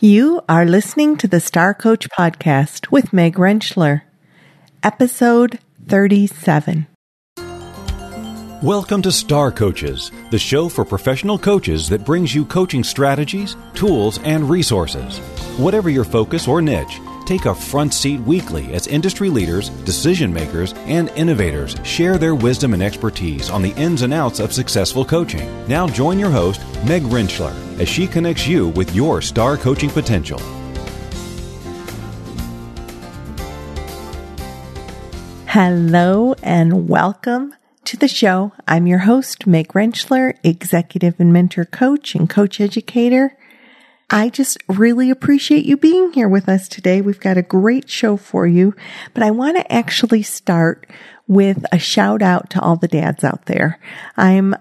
You are listening to the Star Coach Podcast with Meg Rentschler, episode 37. Welcome to Star Coaches, the show for professional coaches that brings you coaching strategies, tools, and resources. Whatever your focus or niche, take a front seat weekly as industry leaders, decision makers, and innovators share their wisdom and expertise on the ins and outs of successful coaching. Now join your host, Meg Rentschler, as she connects you with your star coaching potential. Hello and welcome to the show. I'm your host, Meg Rentschler, executive and mentor coach and coach educator. I just really appreciate you being here with us today. We've got a great show for you, but I want to actually start with a shout out to all the dads out there. I'm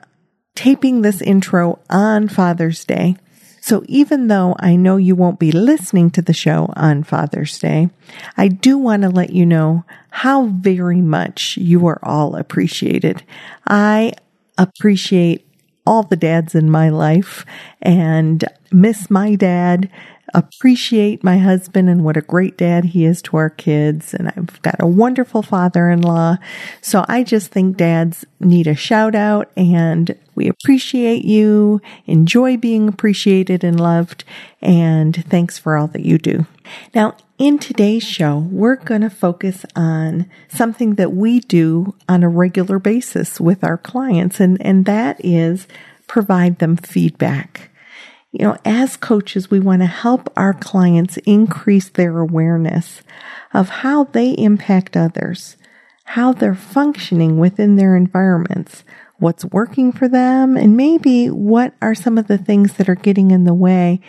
taping this intro on Father's Day. So even though I know you won't be listening to the show on Father's Day, I do want to let you know how very much you are all appreciated. I appreciate all the dads in my life and miss my dad appreciate my husband and what a great dad he is to our kids. And I've got a wonderful father in law. So I just think dads need a shout out and we appreciate you, enjoy being appreciated and loved, and thanks for all that you do. Now, in today's show, we're going to focus on something that we do on a regular basis with our clients, and, and that is provide them feedback. You know, as coaches, we want to help our clients increase their awareness of how they impact others, how they're functioning within their environments, what's working for them, and maybe what are some of the things that are getting in the way,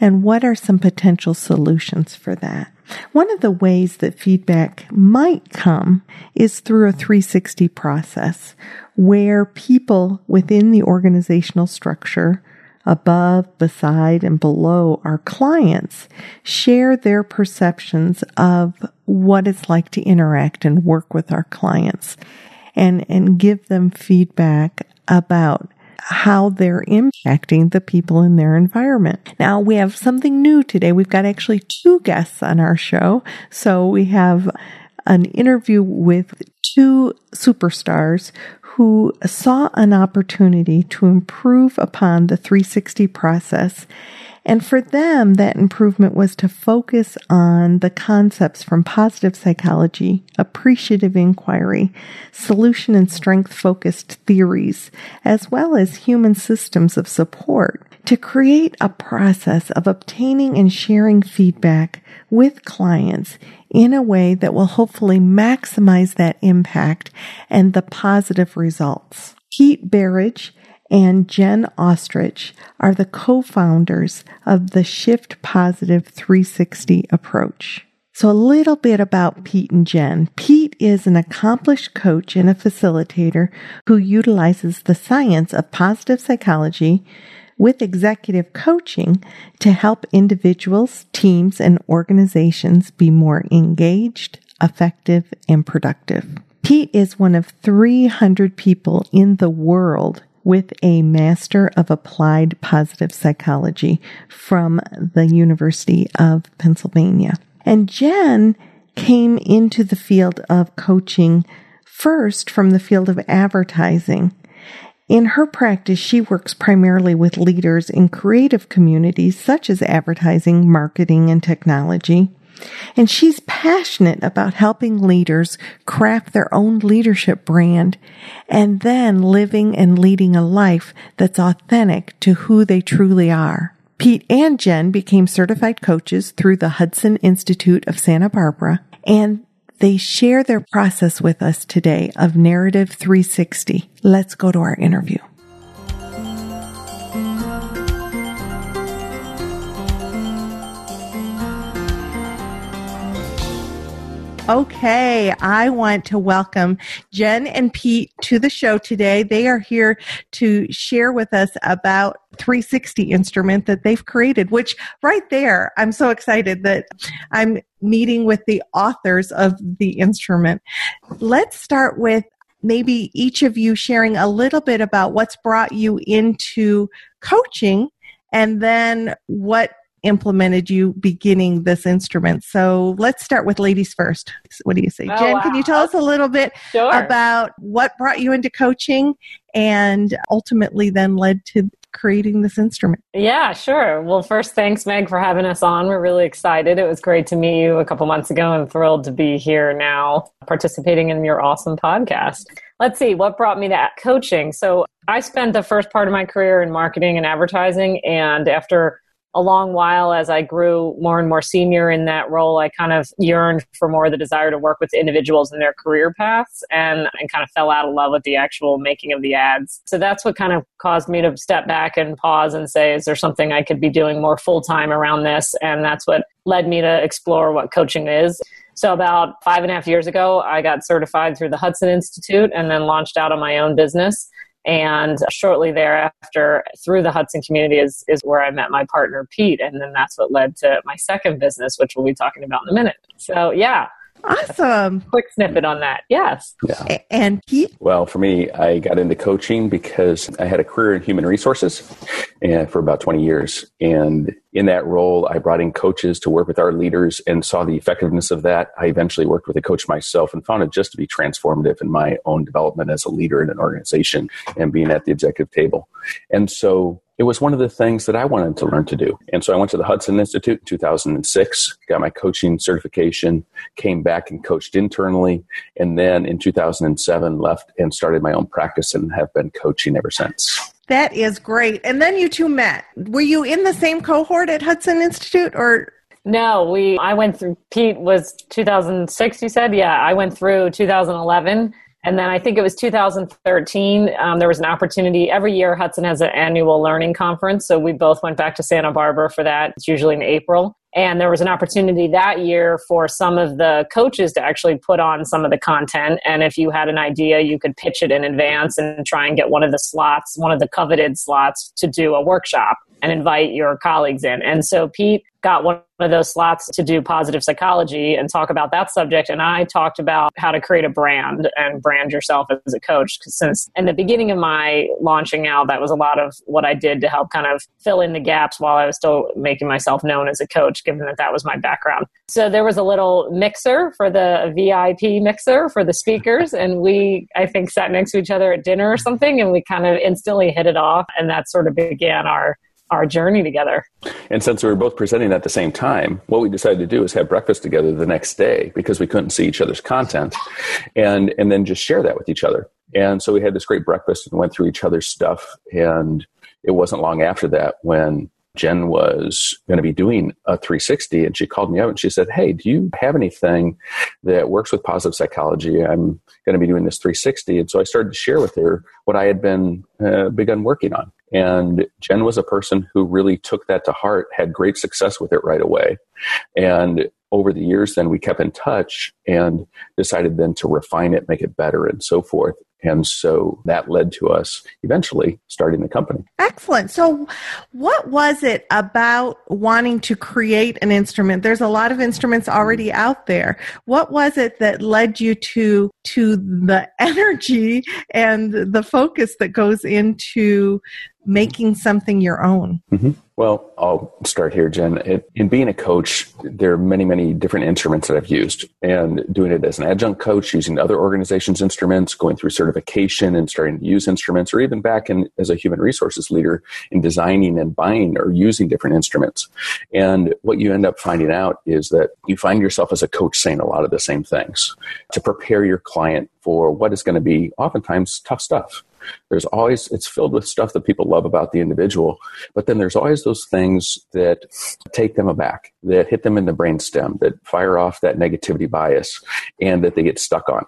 and what are some potential solutions for that. One of the ways that feedback might come is through a 360 process where people within the organizational structure above, beside, and below our clients share their perceptions of what it's like to interact and work with our clients and, and give them feedback about how they're impacting the people in their environment. Now we have something new today. We've got actually two guests on our show. So we have an interview with two superstars who saw an opportunity to improve upon the 360 process. And for them, that improvement was to focus on the concepts from positive psychology, appreciative inquiry, solution and strength focused theories, as well as human systems of support to create a process of obtaining and sharing feedback with clients in a way that will hopefully maximize that impact and the positive results. Pete Berridge and Jen Ostrich are the co-founders of the Shift Positive 360 approach. So a little bit about Pete and Jen. Pete is an accomplished coach and a facilitator who utilizes the science of positive psychology with executive coaching to help individuals, teams, and organizations be more engaged, effective, and productive. Pete is one of 300 people in the world with a Master of Applied Positive Psychology from the University of Pennsylvania. And Jen came into the field of coaching first from the field of advertising in her practice, she works primarily with leaders in creative communities such as advertising, marketing, and technology. And she's passionate about helping leaders craft their own leadership brand and then living and leading a life that's authentic to who they truly are. Pete and Jen became certified coaches through the Hudson Institute of Santa Barbara and they share their process with us today of Narrative 360. Let's go to our interview. Okay, I want to welcome Jen and Pete to the show today. They are here to share with us about 360 instrument that they've created, which right there, I'm so excited that I'm meeting with the authors of the instrument. Let's start with maybe each of you sharing a little bit about what's brought you into coaching and then what implemented you beginning this instrument. So let's start with ladies first. What do you say? Oh, Jen, wow. can you tell us a little bit Sure. about what brought you into coaching and ultimately then led to creating this instrument? Yeah, sure. Well, first, thanks, Meg, for having us on. We're really excited. It was great to meet you a couple months ago and thrilled to be here now participating in your awesome podcast. Let's see, what brought me to coaching? So, I spent the first part of my career in marketing and advertising, and after a long while as I grew more and more senior in that role, I kind of yearned for more the desire to work with individuals in their career paths and, and kind of fell out of love with the actual making of the ads. So that's what kind of caused me to step back and pause and say, is there something I could be doing more full time around this? And that's what led me to explore what coaching is. So about five and a half years ago, I got certified through the Hudson Institute and then launched out on my own business. And shortly thereafter, through the Hudson community, is, is where I met my partner, Pete. And then that's what led to my second business, which we'll be talking about in a minute. So, yeah, Awesome. quick snippet on that. Yes. Yeah. And Pete, Well, for me, I got into coaching because I had a career in human resources and for about 20 years. And in that role, I brought in coaches to work with our leaders and saw the effectiveness of that. I eventually worked with a coach myself and found it just to be transformative in my own development as a leader in an organization and being at the executive table. And so it was one of the things that I wanted to learn to do. And so I went to the Hudson Institute in 2006, got my coaching certification, came back and coached internally. And then in 2007, left and started my own practice and have been coaching ever since. that is great. And then you two met. Were you in the same cohort at Hudson Institute or? No, we, I went through, Pete was 2006, you said? Yeah, I went through 2011. And then I think it was 2013. Um, there was an opportunity. Every year, Hudson has an annual learning conference. So we both went back to Santa Barbara for that. It's usually in April. And there was an opportunity that year for some of the coaches to actually put on some of the content. And if you had an idea, you could pitch it in advance and try and get one of the slots, one of the coveted slots to do a workshop and invite your colleagues in. And so Pete got one of those slots to do positive psychology and talk about that subject. And I talked about how to create a brand and brand yourself as a coach. Since in the beginning of my launching out, that was a lot of what I did to help kind of fill in the gaps while I was still making myself known as a coach, given that that was my background. So there was a little mixer for the VIP mixer for the speakers. And we, I think, sat next to each other at dinner or something. And we kind of instantly hit it off. And that sort of began our our journey together. And since we were both presenting at the same time, what we decided to do is have breakfast together the next day because we couldn't see each other's content and, and then just share that with each other. And so we had this great breakfast and went through each other's stuff. And it wasn't long after that when Jen was going to be doing a 360 and she called me up and she said, Hey, do you have anything that works with positive psychology? I'm going to be doing this 360. And so I started to share with her what I had been uh, begun working on. And Jen was a person who really took that to heart, had great success with it right away. And over the years, then we kept in touch and decided then to refine it, make it better, and so forth. And so that led to us eventually starting the company. Excellent. So, what was it about wanting to create an instrument? There's a lot of instruments already out there. What was it that led you to to the energy and the focus that goes into making something your own? Mm-hmm. Well, I'll start here, Jen. It, in being a coach, there are many, many different instruments that I've used, and doing it as an adjunct coach, using other organizations' instruments, going through certification and starting to use instruments, or even back in as a human resources leader in designing and buying or using different instruments. And what you end up finding out is that you find yourself as a coach saying a lot of the same things to prepare your client for what is going to be oftentimes tough stuff there's always it's filled with stuff that people love about the individual but then there's always those things that take them aback that hit them in the brainstem that fire off that negativity bias and that they get stuck on.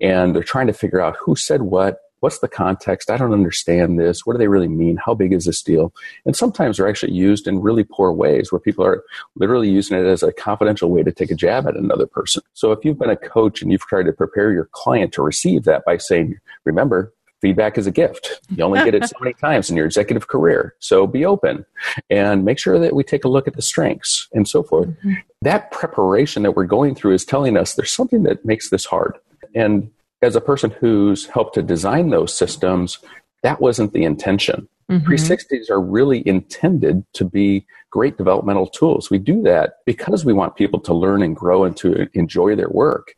And they're trying to figure out who said what what's the context i don't understand this what do they really mean how big is this deal? And sometimes they're actually used in really poor ways where people are literally using it as a confidential way to take a jab at another person. So if you've been a coach and you've tried to prepare your client to receive that by saying remember feedback is a gift. You only get it so many times in your executive career. So be open and make sure that we take a look at the strengths and so forth. Mm-hmm. That preparation that we're going through is telling us there's something that makes this hard. And as a person who's helped to design those systems, that wasn't the intention. Mm-hmm. 360s are really intended to be great developmental tools. We do that because we want people to learn and grow and to enjoy their work.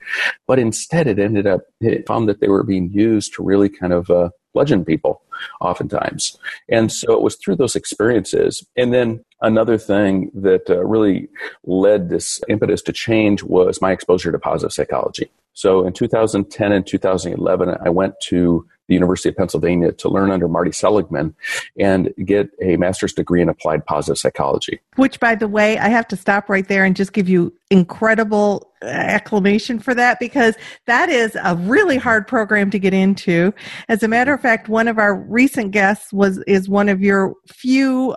But instead, it ended up, it found that they were being used to really kind of uh, bludgeon people oftentimes. And so it was through those experiences. And then another thing that uh, really led this impetus to change was my exposure to positive psychology. So in 2010 and 2011, I went to the University of Pennsylvania to learn under Marty Seligman and get a master's degree in applied positive psychology. Which, by the way, I have to stop right there and just give you incredible uh, acclamation for that because that is a really hard program to get into. As a matter of fact, one of our recent guests was is one of your few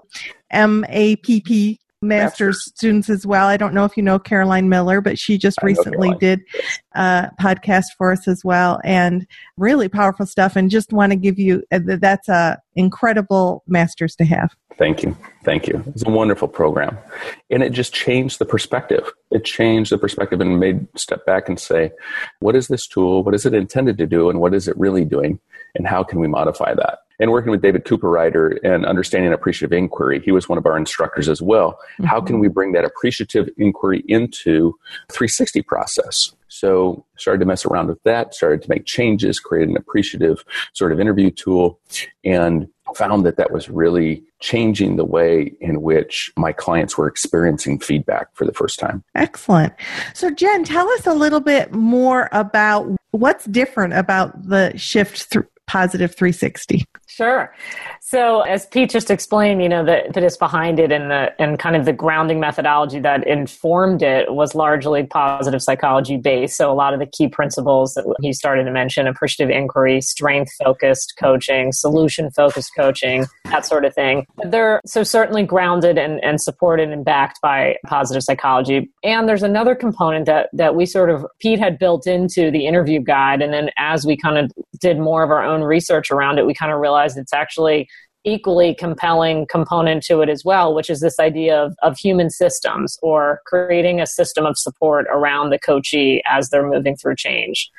MAPP master's students as well. I don't know if you know Caroline Miller, but she just recently did a podcast for us as well, and really powerful stuff. And just want to give you uh, that's a incredible master's to have. Thank you, thank you. It's a wonderful program, and it just changed the perspective. It changed the perspective and made step back and say, what is this tool? What is it intended to do, and what is it really doing? And how can we modify that? And working with David Cooperrider and understanding appreciative inquiry. He was one of our instructors as well. Mm-hmm. How can we bring that appreciative inquiry into 360 process? So started to mess around with that, started to make changes, created an appreciative sort of interview tool, and found that that was really changing the way in which my clients were experiencing feedback for the first time. Excellent. So Jen, tell us a little bit more about what's different about the shift through positive 360 Sure. So as Pete just explained, you know, the impetus behind it and the and kind of the grounding methodology that informed it was largely positive psychology based. So a lot of the key principles that he started to mention, appreciative inquiry, strength focused coaching, solution focused coaching, that sort of thing. They're so certainly grounded and, and supported and backed by positive psychology. And there's another component that that we sort of Pete had built into the interview guide. And then as we kind of did more of our own research around it, we kind of realized it's actually equally compelling component to it as well, which is this idea of, of human systems or creating a system of support around the coachee as they're moving through change.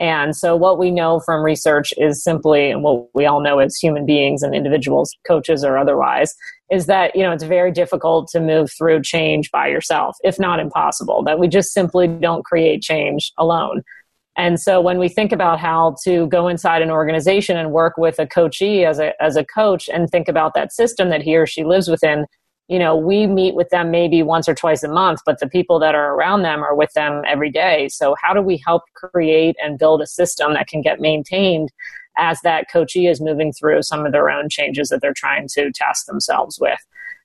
And so, what we know from research is simply, and what we all know as human beings and individuals, coaches or otherwise, is that you know it's very difficult to move through change by yourself, if not impossible. That we just simply don't create change alone. And so when we think about how to go inside an organization and work with a coachee as a as a coach and think about that system that he or she lives within, you know, we meet with them maybe once or twice a month, but the people that are around them are with them every day. So how do we help create and build a system that can get maintained as that coachee is moving through some of their own changes that they're trying to task themselves with?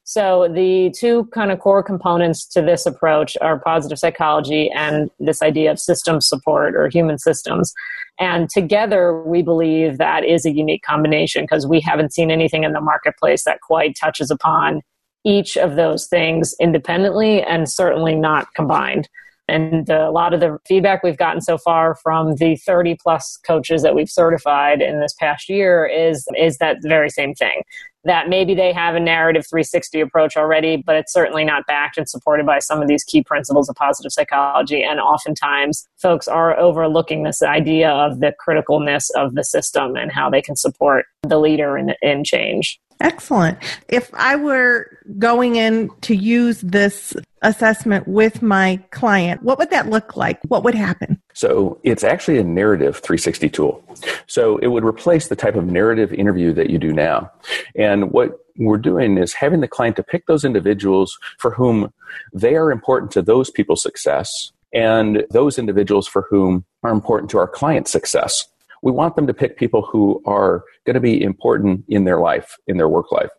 So the two kind of core components to this approach are positive psychology and this idea of system support or human systems. And together, we believe that is a unique combination because we haven't seen anything in the marketplace that quite touches upon each of those things independently and certainly not combined. And a lot of the feedback we've gotten so far from the 30 plus coaches that we've certified in this past year is, is that very same thing. That maybe they have a narrative 360 approach already, but it's certainly not backed and supported by some of these key principles of positive psychology. And oftentimes, folks are overlooking this idea of the criticalness of the system and how they can support the leader in, in change. Excellent. If I were going in to use this assessment with my client, what would that look like? What would happen? So it's actually a narrative 360 tool. So it would replace the type of narrative interview that you do now. And what we're doing is having the client to pick those individuals for whom they are important to those people's success and those individuals for whom are important to our client's success we want them to pick people who are going to be important in their life, in their work life,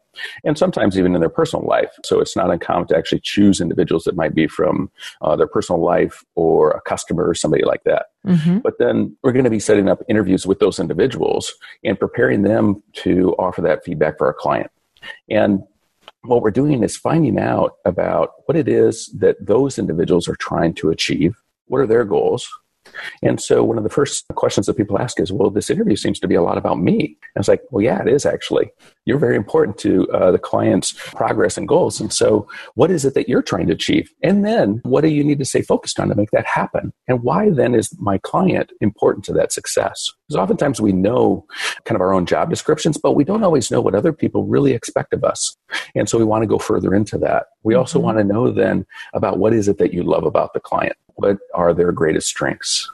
and sometimes even in their personal life. So it's not uncommon to actually choose individuals that might be from uh, their personal life or a customer or somebody like that. Mm-hmm. But then we're going to be setting up interviews with those individuals and preparing them to offer that feedback for our client. And what we're doing is finding out about what it is that those individuals are trying to achieve. What are their goals? And so one of the first questions that people ask is, well, this interview seems to be a lot about me. And it's like, well, yeah, it is actually. You're very important to uh, the client's progress and goals. And so what is it that you're trying to achieve? And then what do you need to stay focused on to make that happen? And why then is my client important to that success? Because oftentimes we know kind of our own job descriptions, but we don't always know what other people really expect of us. And so we want to go further into that. We also mm-hmm. want to know then about what is it that you love about the client? What are their greatest strengths?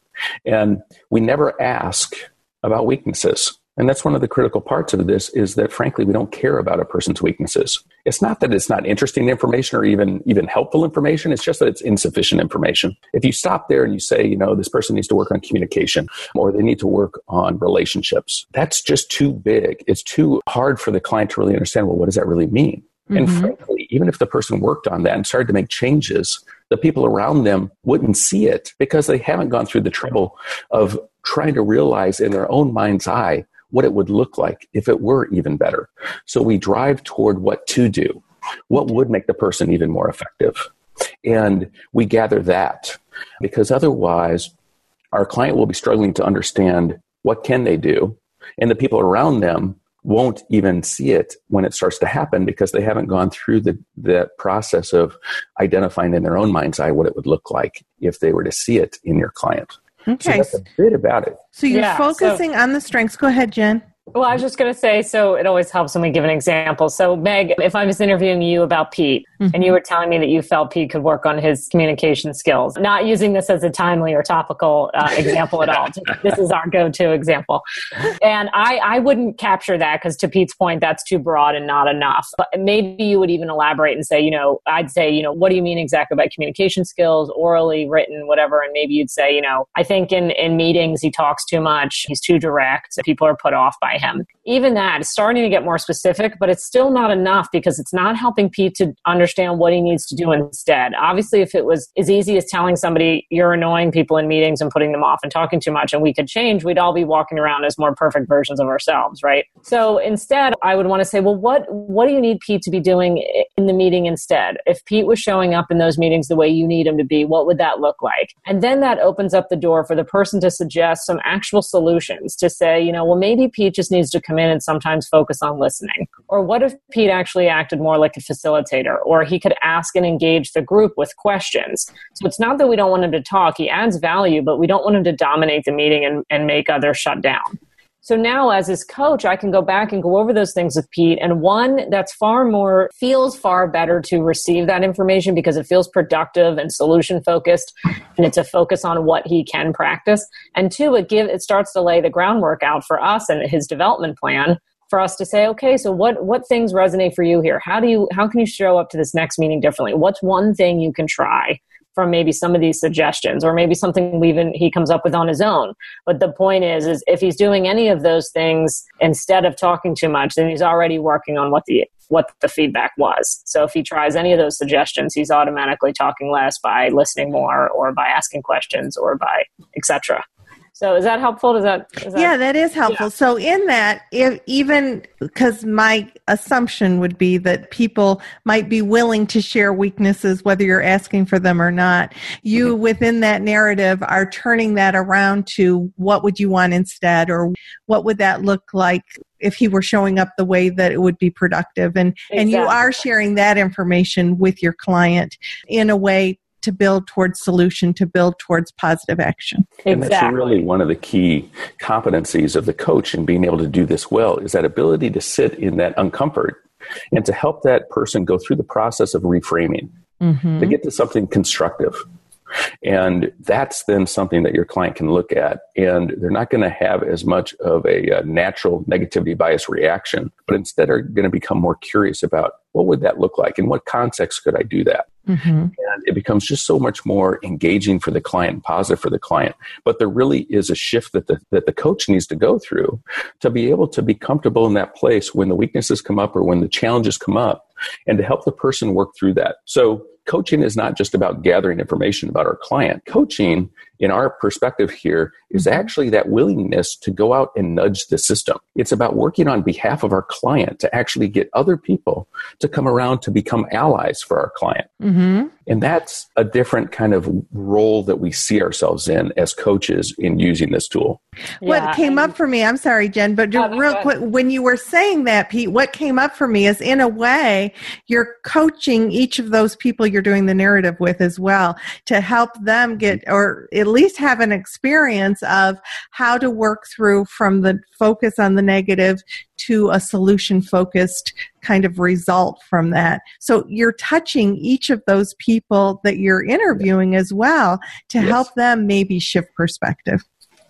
And we never ask about weaknesses. And that's one of the critical parts of this is that frankly we don't care about a person's weaknesses. It's not that it's not interesting information or even even helpful information, it's just that it's insufficient information. If you stop there and you say, you know, this person needs to work on communication or they need to work on relationships, that's just too big. It's too hard for the client to really understand, well, what does that really mean? Mm-hmm. And frankly, even if the person worked on that and started to make changes, the people around them wouldn't see it because they haven't gone through the trouble of trying to realize in their own mind's eye what it would look like if it were even better. So we drive toward what to do, what would make the person even more effective. And we gather that because otherwise our client will be struggling to understand what can they do and the people around them won't even see it when it starts to happen because they haven't gone through the, the process of identifying in their own mind's eye what it would look like if they were to see it in your client. Okay. So that's a bit about it. So you're yeah, focusing so, on the strengths. Go ahead, Jen. Well, I was just going to say, so it always helps when we give an example. So, Meg, if I was interviewing you about Pete mm-hmm. and you were telling me that you felt Pete could work on his communication skills, not using this as a timely or topical uh, example at all. This is our go to example. And I, I wouldn't capture that because, to Pete's point, that's too broad and not enough. But maybe you would even elaborate and say, you know, I'd say, you know, what do you mean exactly by communication skills, orally, written, whatever? And maybe you'd say, you know, I think in, in meetings he talks too much, he's too direct, people are put off by by him. Even that is starting to get more specific, but it's still not enough because it's not helping Pete to understand what he needs to do instead. Obviously, if it was as easy as telling somebody you're annoying people in meetings and putting them off and talking too much and we could change, we'd all be walking around as more perfect versions of ourselves, right? So instead, I would want to say, well, what what do you need Pete to be doing in the meeting instead? If Pete was showing up in those meetings the way you need him to be, what would that look like? And then that opens up the door for the person to suggest some actual solutions to say, you know, well, maybe Pete just just needs to come in and sometimes focus on listening? Or what if Pete actually acted more like a facilitator, or he could ask and engage the group with questions? So it's not that we don't want him to talk, he adds value, but we don't want him to dominate the meeting and, and make others shut down. So now, as his coach, I can go back and go over those things with Pete. And one that's far more, feels far better to receive that information because it feels productive and solution focused. And it's a focus on what he can practice. And two, it give, it starts to lay the groundwork out for us and his development plan for us to say, okay, so what, what things resonate for you here? How do you, how can you show up to this next meeting differently? What's one thing you can try? From maybe some of these suggestions or maybe something even he comes up with on his own. But the point is is if he's doing any of those things instead of talking too much then he's already working on what the what the feedback was. So if he tries any of those suggestions he's automatically talking less by listening more or by asking questions or by etc so is that helpful? Does that, is that Yeah, that is helpful. Yeah. So in that, if even because my assumption would be that people might be willing to share weaknesses whether you're asking for them or not. You mm-hmm. within that narrative are turning that around to what would you want instead or what would that look like if he were showing up the way that it would be productive and exactly. and you are sharing that information with your client in a way to build towards solution, to build towards positive action. Exactly. And that's really one of the key competencies of the coach in being able to do this well is that ability to sit in that uncomfort and to help that person go through the process of reframing mm-hmm. to get to something constructive. And that's then something that your client can look at. And they're not going to have as much of a, a, uh, natural negativity bias reaction, but instead are going to become more curious about what would that look like? In what context could I do that? Mm-hmm. And it becomes just so much more engaging for the client and positive for the client. But there really is a shift that the, that the coach needs to go through to be able to be comfortable in that place when the weaknesses come up or when the challenges come up and to help the person work through that. So coaching is not just about gathering information about our client. Coaching, in our perspective here, is mm-hmm. actually that willingness to go out and nudge the system. It's about working on behalf of our client to actually get other people to come around to become allies for our client. Mm-hmm. And that's a different kind of role that we see ourselves in as coaches in using this tool. Yeah, what came up for me, I'm sorry, Jen, but just oh, real quick, when you were saying that, Pete, what came up for me is in a way, you're coaching each of those people you're doing the narrative with as well to help them get, mm-hmm. or at least have an experience of how to work through from the focus on the negative to a solution focused kind of result from that. So you're touching each of those people that you're interviewing as well to yes. help them maybe shift perspective.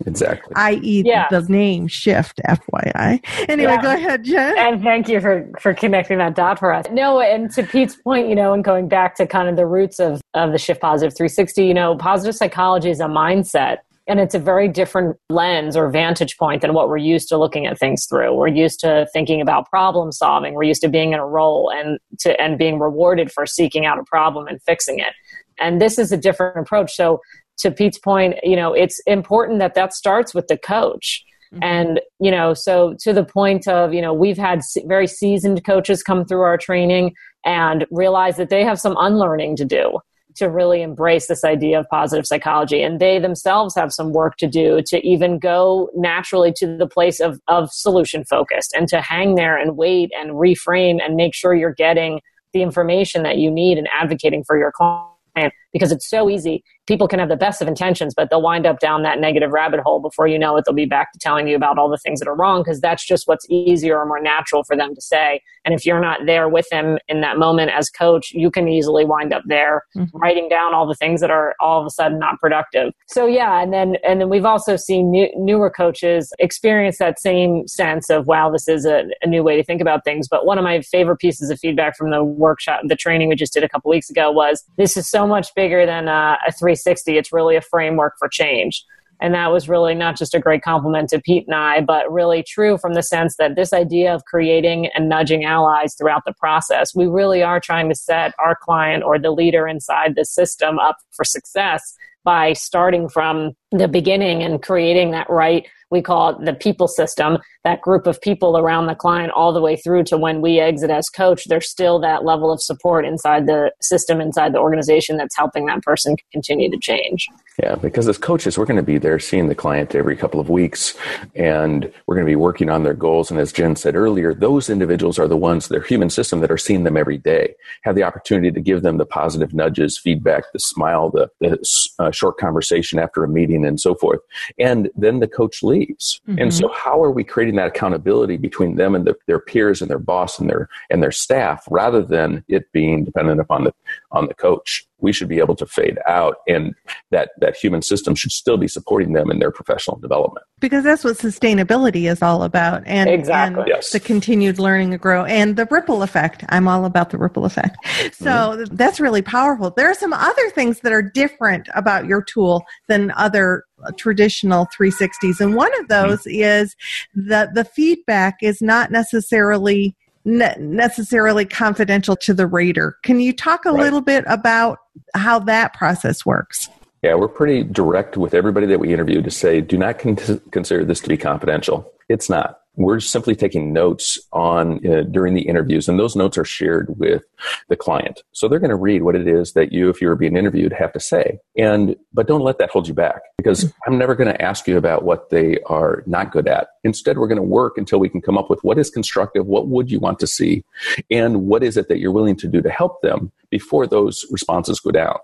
Exactly. I.e., yeah. the name shift, FYI. Anyway, yeah. go ahead, Jen. And thank you for, for connecting that dot for us. No, and to Pete's point, you know, and going back to kind of the roots of, of the Shift Positive 360, you know, positive psychology is a mindset and it's a very different lens or vantage point than what we're used to looking at things through. We're used to thinking about problem solving. We're used to being in a role and to and being rewarded for seeking out a problem and fixing it. And this is a different approach. So to Pete's point, you know, it's important that that starts with the coach. Mm-hmm. And, you know, so to the point of, you know, we've had very seasoned coaches come through our training and realize that they have some unlearning to do to really embrace this idea of positive psychology. And they themselves have some work to do to even go naturally to the place of, of solution focused and to hang there and wait and reframe and make sure you're getting the information that you need and advocating for your client because it's so easy. People can have the best of intentions, but they'll wind up down that negative rabbit hole before you know it. They'll be back to telling you about all the things that are wrong because that's just what's easier or more natural for them to say. And if you're not there with them in that moment as coach, you can easily wind up there mm-hmm. writing down all the things that are all of a sudden not productive. So yeah, and then and then we've also seen new, newer coaches experience that same sense of wow, this is a, a new way to think about things. But one of my favorite pieces of feedback from the workshop, the training we just did a couple weeks ago was this is so much bigger than uh, a, a 360. It's really a framework for change. And that was really not just a great compliment to Pete and I, but really true from the sense that this idea of creating and nudging allies throughout the process, we really are trying to set our client or the leader inside the system up for success by starting from the beginning and creating that right we call it the people system that group of people around the client all the way through to when we exit as coach there's still that level of support inside the system inside the organization that's helping that person continue to change. Yeah because as coaches we're going to be there seeing the client every couple of weeks and we're going to be working on their goals. And as jen said earlier those individuals are the ones their human system that are seeing them every day have the opportunity to give them the positive nudges feedback the smile the, the uh, short conversation after a meeting and so forth and then the coach leaves. Mm-hmm. And so how are we creating that accountability between them and the, their peers and their boss and their and their staff rather than it being dependent upon the on the coach? We should be able to fade out and that that human system should still be supporting them in their professional development. Because that's what sustainability is all about. And, exactly. and yes. the continued learning and grow and the ripple effect. I'm all about the ripple effect. So mm-hmm. that's really powerful. There are some other things that are different about your tool than other traditional 360s. And one of those mm-hmm. is that the feedback is not necessarily ne- necessarily confidential to the rater. Can you talk a right. little bit about how that process works? Yeah, we're pretty direct with everybody that we interview to say, do not con- consider this to be confidential. It's not we're simply taking notes on uh, during the interviews and those notes are shared with the client. So they're going to read what it is that you if you were being interviewed have to say. And but don't let that hold you back because i'm never going to ask you about what they are not good at. Instead we're going to work until we can come up with what is constructive what would you want to see and what is it that you're willing to do to help them before those responses go down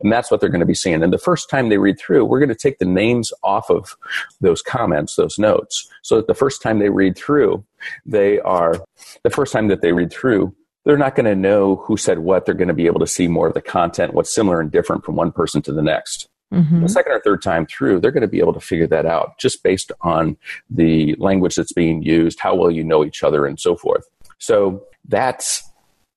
and that's what they're going to be seeing. And the first time they read through, we're going to take the names off of those comments, those notes, so that the first time they read through, they are, the first time that they read through, they're not going to know who said what. They're going to be able to see more of the content, what's similar and different from one person to the next. Mm-hmm. The second or third time through, they're going to be able to figure that out just based on the language that's being used, how well you know each other, and so forth. So that's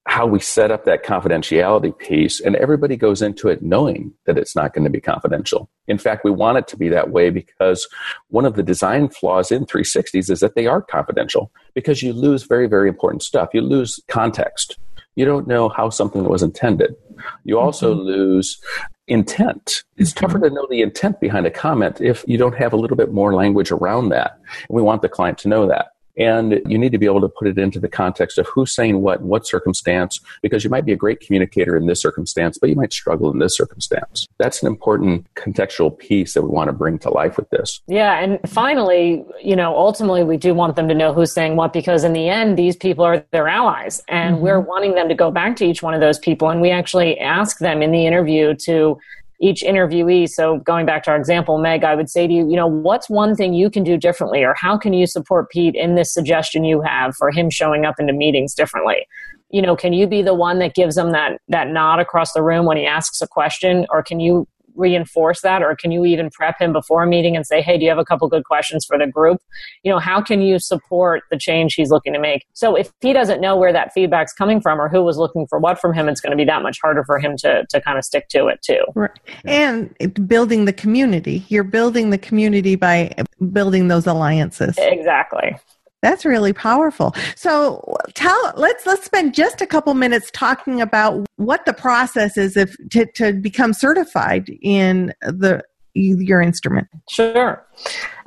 how we set up that confidentiality piece and everybody goes into it knowing that it's not going to be confidential. In fact, we want it to be that way because one of the design flaws in 360s is that they are confidential because you lose very, very important stuff. You lose context. You don't know how something was intended. You also mm-hmm. lose intent. It's mm-hmm. tougher to know the intent behind a comment if you don't have a little bit more language around that. And we want the client to know that. And you need to be able to put it into the context of who's saying what, in what circumstance, because you might be a great communicator in this circumstance, but you might struggle in this circumstance. That's an important contextual piece that we want to bring to life with this. Yeah. And finally, you know, ultimately, we do want them to know who's saying what because in the end, these people are their allies. And mm-hmm. we're wanting them to go back to each one of those people. And we actually ask them in the interview to each interviewee. So going back to our example, Meg, I would say to you, you know, what's one thing you can do differently or how can you support Pete in this suggestion you have for him showing up into meetings differently? You know, can you be the one that gives him that that nod across the room when he asks a question or can you reinforce that or can you even prep him before a meeting and say hey do you have a couple good questions for the group? You know how can you support the change he's looking to make? So if he doesn't know where that feedback's coming from or who was looking for what from him it's going to be that much harder for him to to kind of stick to it too. Right. and building the community. You're building the community by building those alliances. Exactly that's really powerful. So tell let's let's spend just a couple minutes talking about what the process is if to, to become certified in the your instrument. Sure.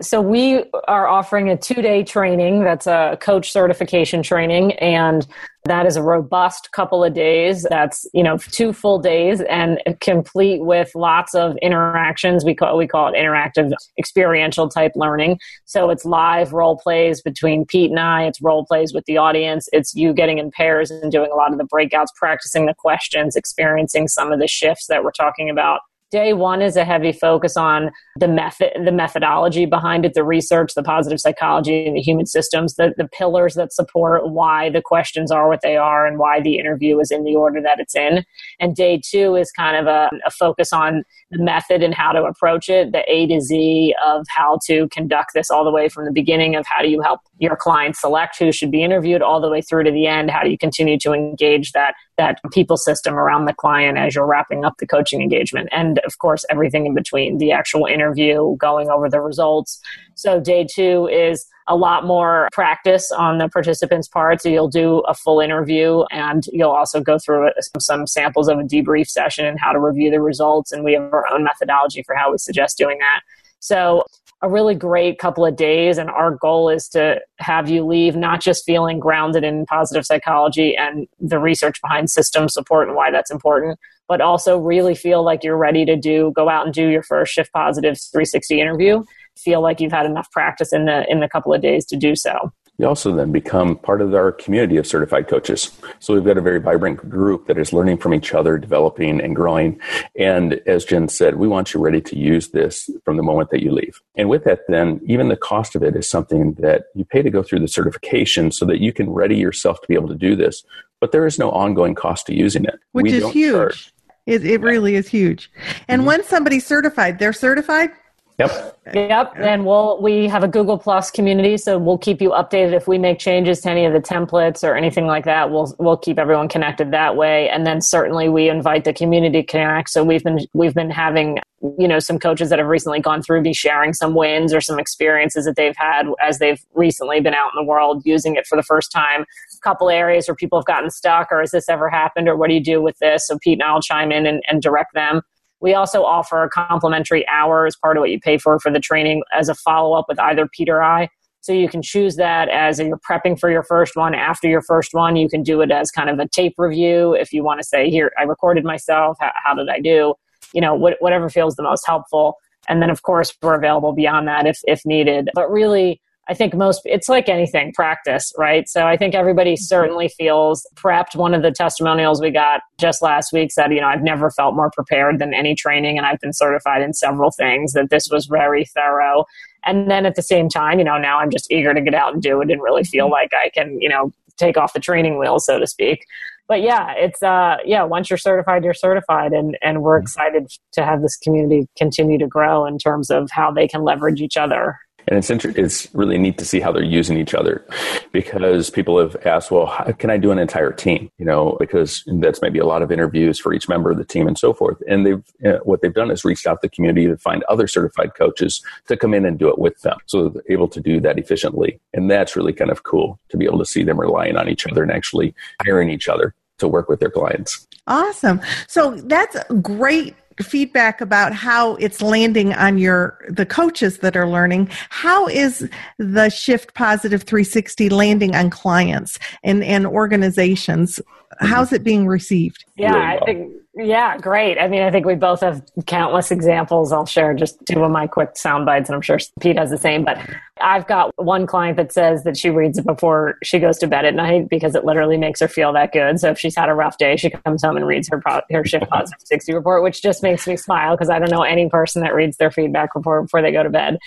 So we are offering a two day training that's a coach certification training and that is a robust couple of days. That's, you know, two full days and complete with lots of interactions. We call, we call it interactive experiential type learning. So it's live role plays between Pete and I. It's role plays with the audience. It's you getting in pairs and doing a lot of the breakouts, practicing the questions, experiencing some of the shifts that we're talking about day one is a heavy focus on the method the methodology behind it the research the positive psychology and the human systems the, the pillars that support why the questions are what they are and why the interview is in the order that it's in. And day two is kind of a, a focus on the method and how to approach it the a to z of how to conduct this all the way from the beginning of how do you help your client select who should be interviewed all the way through to the end. How do you continue to engage that that people system around the client as you're wrapping up the coaching engagement? And of course everything in between the actual interview going over the results. So day two is a lot more practice on the participants part. So you'll do a full interview and you'll also go through some samples of a debrief session and how to review the results. And we have our own methodology for how we suggest doing that. So a really great couple of days. And our goal is to have you leave not just feeling grounded in positive psychology and the research behind system support and why that's important, but also really feel like you're ready to do go out and do your first shift positive 360 interview. Feel like you've had enough practice in the in the couple of days to do so we also then become part of our community of certified coaches. So we've got a very vibrant group that is learning from each other, developing and growing. And as Jen said, we want you ready to use this from the moment that you leave. And with that, then even the cost of it is something that you pay to go through the certification so that you can ready yourself to be able to do this. But there is no ongoing cost to using it. Which we is huge. Charge. It, it really is huge. And mm-hmm. when somebody's certified, they're certified? Yep. Yep. And we'll we have a Google Plus community, so we'll keep you updated if we make changes to any of the templates or anything like that. We'll we'll keep everyone connected that way. And then certainly we invite the community to connect. So we've been we've been having you know some coaches that have recently gone through be sharing some wins or some experiences that they've had as they've recently been out in the world using it for the first time a couple areas where people have gotten stuck or has this ever happened or what do you do with this so pete and i'll chime in and, and direct them we also offer a complimentary hour as part of what you pay for for the training as a follow up with either Peter or I. So you can choose that as you're prepping for your first one. After your first one, you can do it as kind of a tape review. If you want to say, here, I recorded myself. How, how did I do? You know, wh- whatever feels the most helpful. And then, of course, we're available beyond that if, if needed. But really, I think most, it's like anything, practice, right? So I think everybody mm-hmm. certainly feels prepped. One of the testimonials we got just last week said, you know, I've never felt more prepared than any training, and I've been certified in several things, that this was very thorough. And then at the same time, you know, now I'm just eager to get out and do it and really feel mm-hmm. like I can, you know, take off the training wheel, so to speak. But yeah, it's uh yeah, once you're certified, you're certified and and we're mm-hmm. excited to have this community continue to grow in terms of how they can leverage each other and it's inter- it's really neat to see how they're using each other because people have asked, well, how can I do an entire team? You know, because that's maybe a lot of interviews for each member of the team and so forth. And they've uh, what they've done is reached out to the community to find other certified coaches to come in and do it with them, so they're able to do that efficiently. And that's really kind of cool to be able to see them relying on each other and actually hiring each other to work with their clients. Awesome. So that's great feedback about how it's landing on your the coaches that are learning. How is the shift positive 360 landing on clients and and organizations? How's it being received? Yeah i think yeah, great. I mean, I think we both have countless examples. I'll share just two of my quick sound bites, and I'm sure Pete has the same. But I've got one client that says that she reads it before she goes to bed at night because it literally makes her feel that good. So if she's had a rough day, she comes home and reads her pro- her shift positive 60 report, which just makes me smile because I don't know any person that reads their feedback report before they go to bed.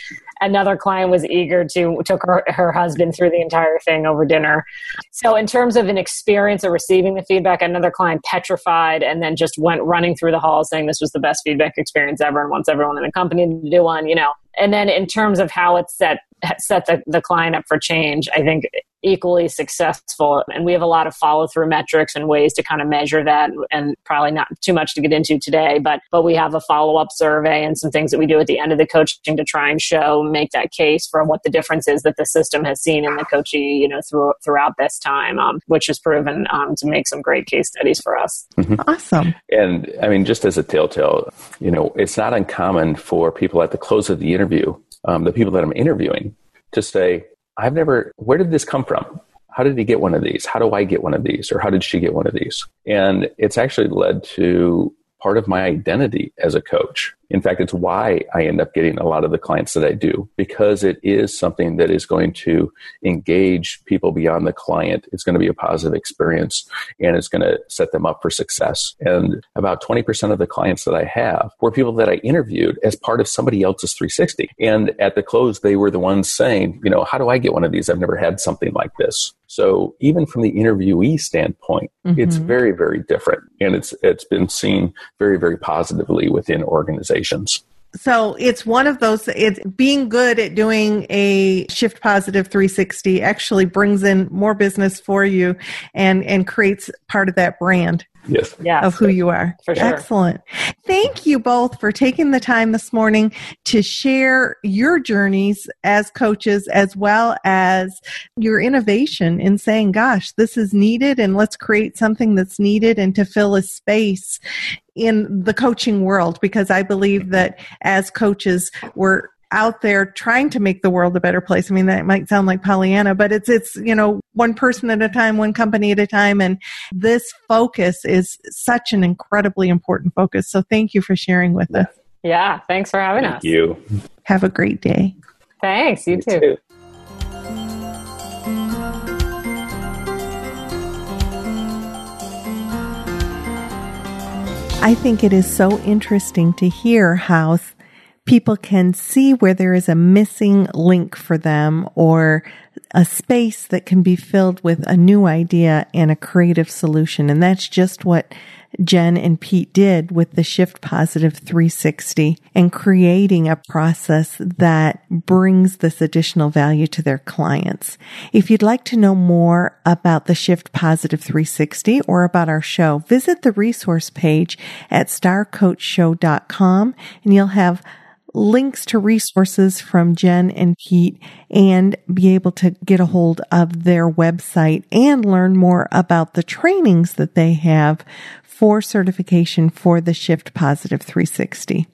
Another client was eager to took her, her husband through the entire thing over dinner. So in terms of an experience of receiving the feedback, another client petrified and then just just went running through the halls saying this was the best feedback experience ever and wants everyone in the company to do one, you know. And then in terms of how it set set the, the client up for change, I think equally successful. And we have a lot of follow through metrics and ways to kind of measure that and probably not too much to get into today, but, but we have a follow up survey and some things that we do at the end of the coaching to try and show, make that case for what the difference is that the system has seen in the coachee, you know, through, throughout this time, um, which has proven um, to make some great case studies for us. Mm-hmm. Awesome. And I mean, just as a telltale, you know, it's not uncommon for people at the close of the interview, um, the people that I'm interviewing, to say, I've never, where did this come from? How did he get one of these? How do I get one of these? Or how did she get one of these? And it's actually led to part of my identity as a coach. In fact, it's why I end up getting a lot of the clients that I do because it is something that is going to engage people beyond the client. It's going to be a positive experience and it's going to set them up for success. And about 20% of the clients that I have were people that I interviewed as part of somebody else's 360. And at the close, they were the ones saying, you know, how do I get one of these? I've never had something like this. So even from the interviewee standpoint, mm-hmm. it's very, very different. And it's it's been seen very, very positively within organizations. So it's one of those, it's being good at doing a shift positive 360 actually brings in more business for you and, and creates part of that brand yes. yes. of who you are. For sure. Excellent. Thank you both for taking the time this morning to share your journeys as coaches as well as your innovation in saying, gosh, this is needed and let's create something that's needed and to fill a space in the coaching world because I believe that as coaches, we're out there trying to make the world a better place. I mean, that might sound like Pollyanna, but it's, it's, you know, one person at a time, one company at a time. And this focus is such an incredibly important focus. So thank you for sharing with us. Yeah. Thanks for having Thank us. you. Have a great day. Thanks. You, you too. too. I think it is so interesting to hear how people can see where there is a missing link for them or a space that can be filled with a new idea and a creative solution. And that's just what Jen and Pete did with the Shift Positive 360 and creating a process that brings this additional value to their clients. If you'd like to know more about the Shift Positive 360 or about our show, visit the resource page at starcoachshow.com and you'll have links to resources from Jen and Pete and be able to get a hold of their website and learn more about the trainings that they have for certification for the Shift Positive 360.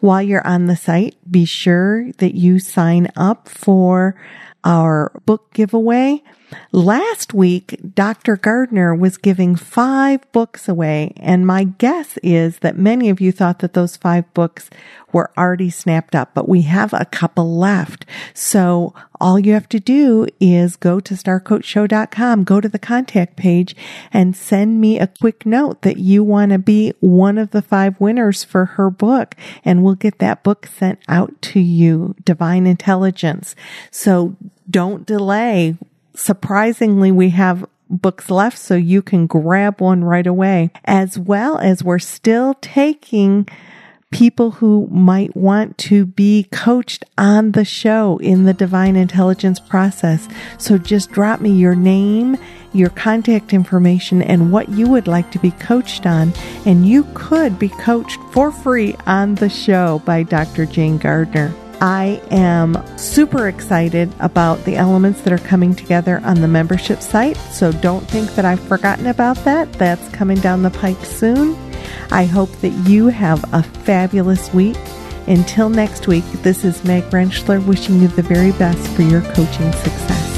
While you're on the site, be sure that you sign up for our book giveaway. Last week, Dr. Gardner was giving five books away, and my guess is that many of you thought that those five books were already snapped up, but we have a couple left. So all you have to do is go to starcoachshow.com, go to the contact page, and send me a quick note that you want to be one of the five winners for her book, and we'll get that book sent out to you, Divine Intelligence. So don't delay surprisingly, we have books left so you can grab one right away, as well as we're still taking people who might want to be coached on the show in the divine intelligence process. So just drop me your name, your contact information, and what you would like to be coached on. And you could be coached for free on the show by Dr. Jane Gardner. I am super excited about the elements that are coming together on the membership site. So don't think that I've forgotten about that. That's coming down the pike soon. I hope that you have a fabulous week. Until next week, this is Meg Rentschler wishing you the very best for your coaching success.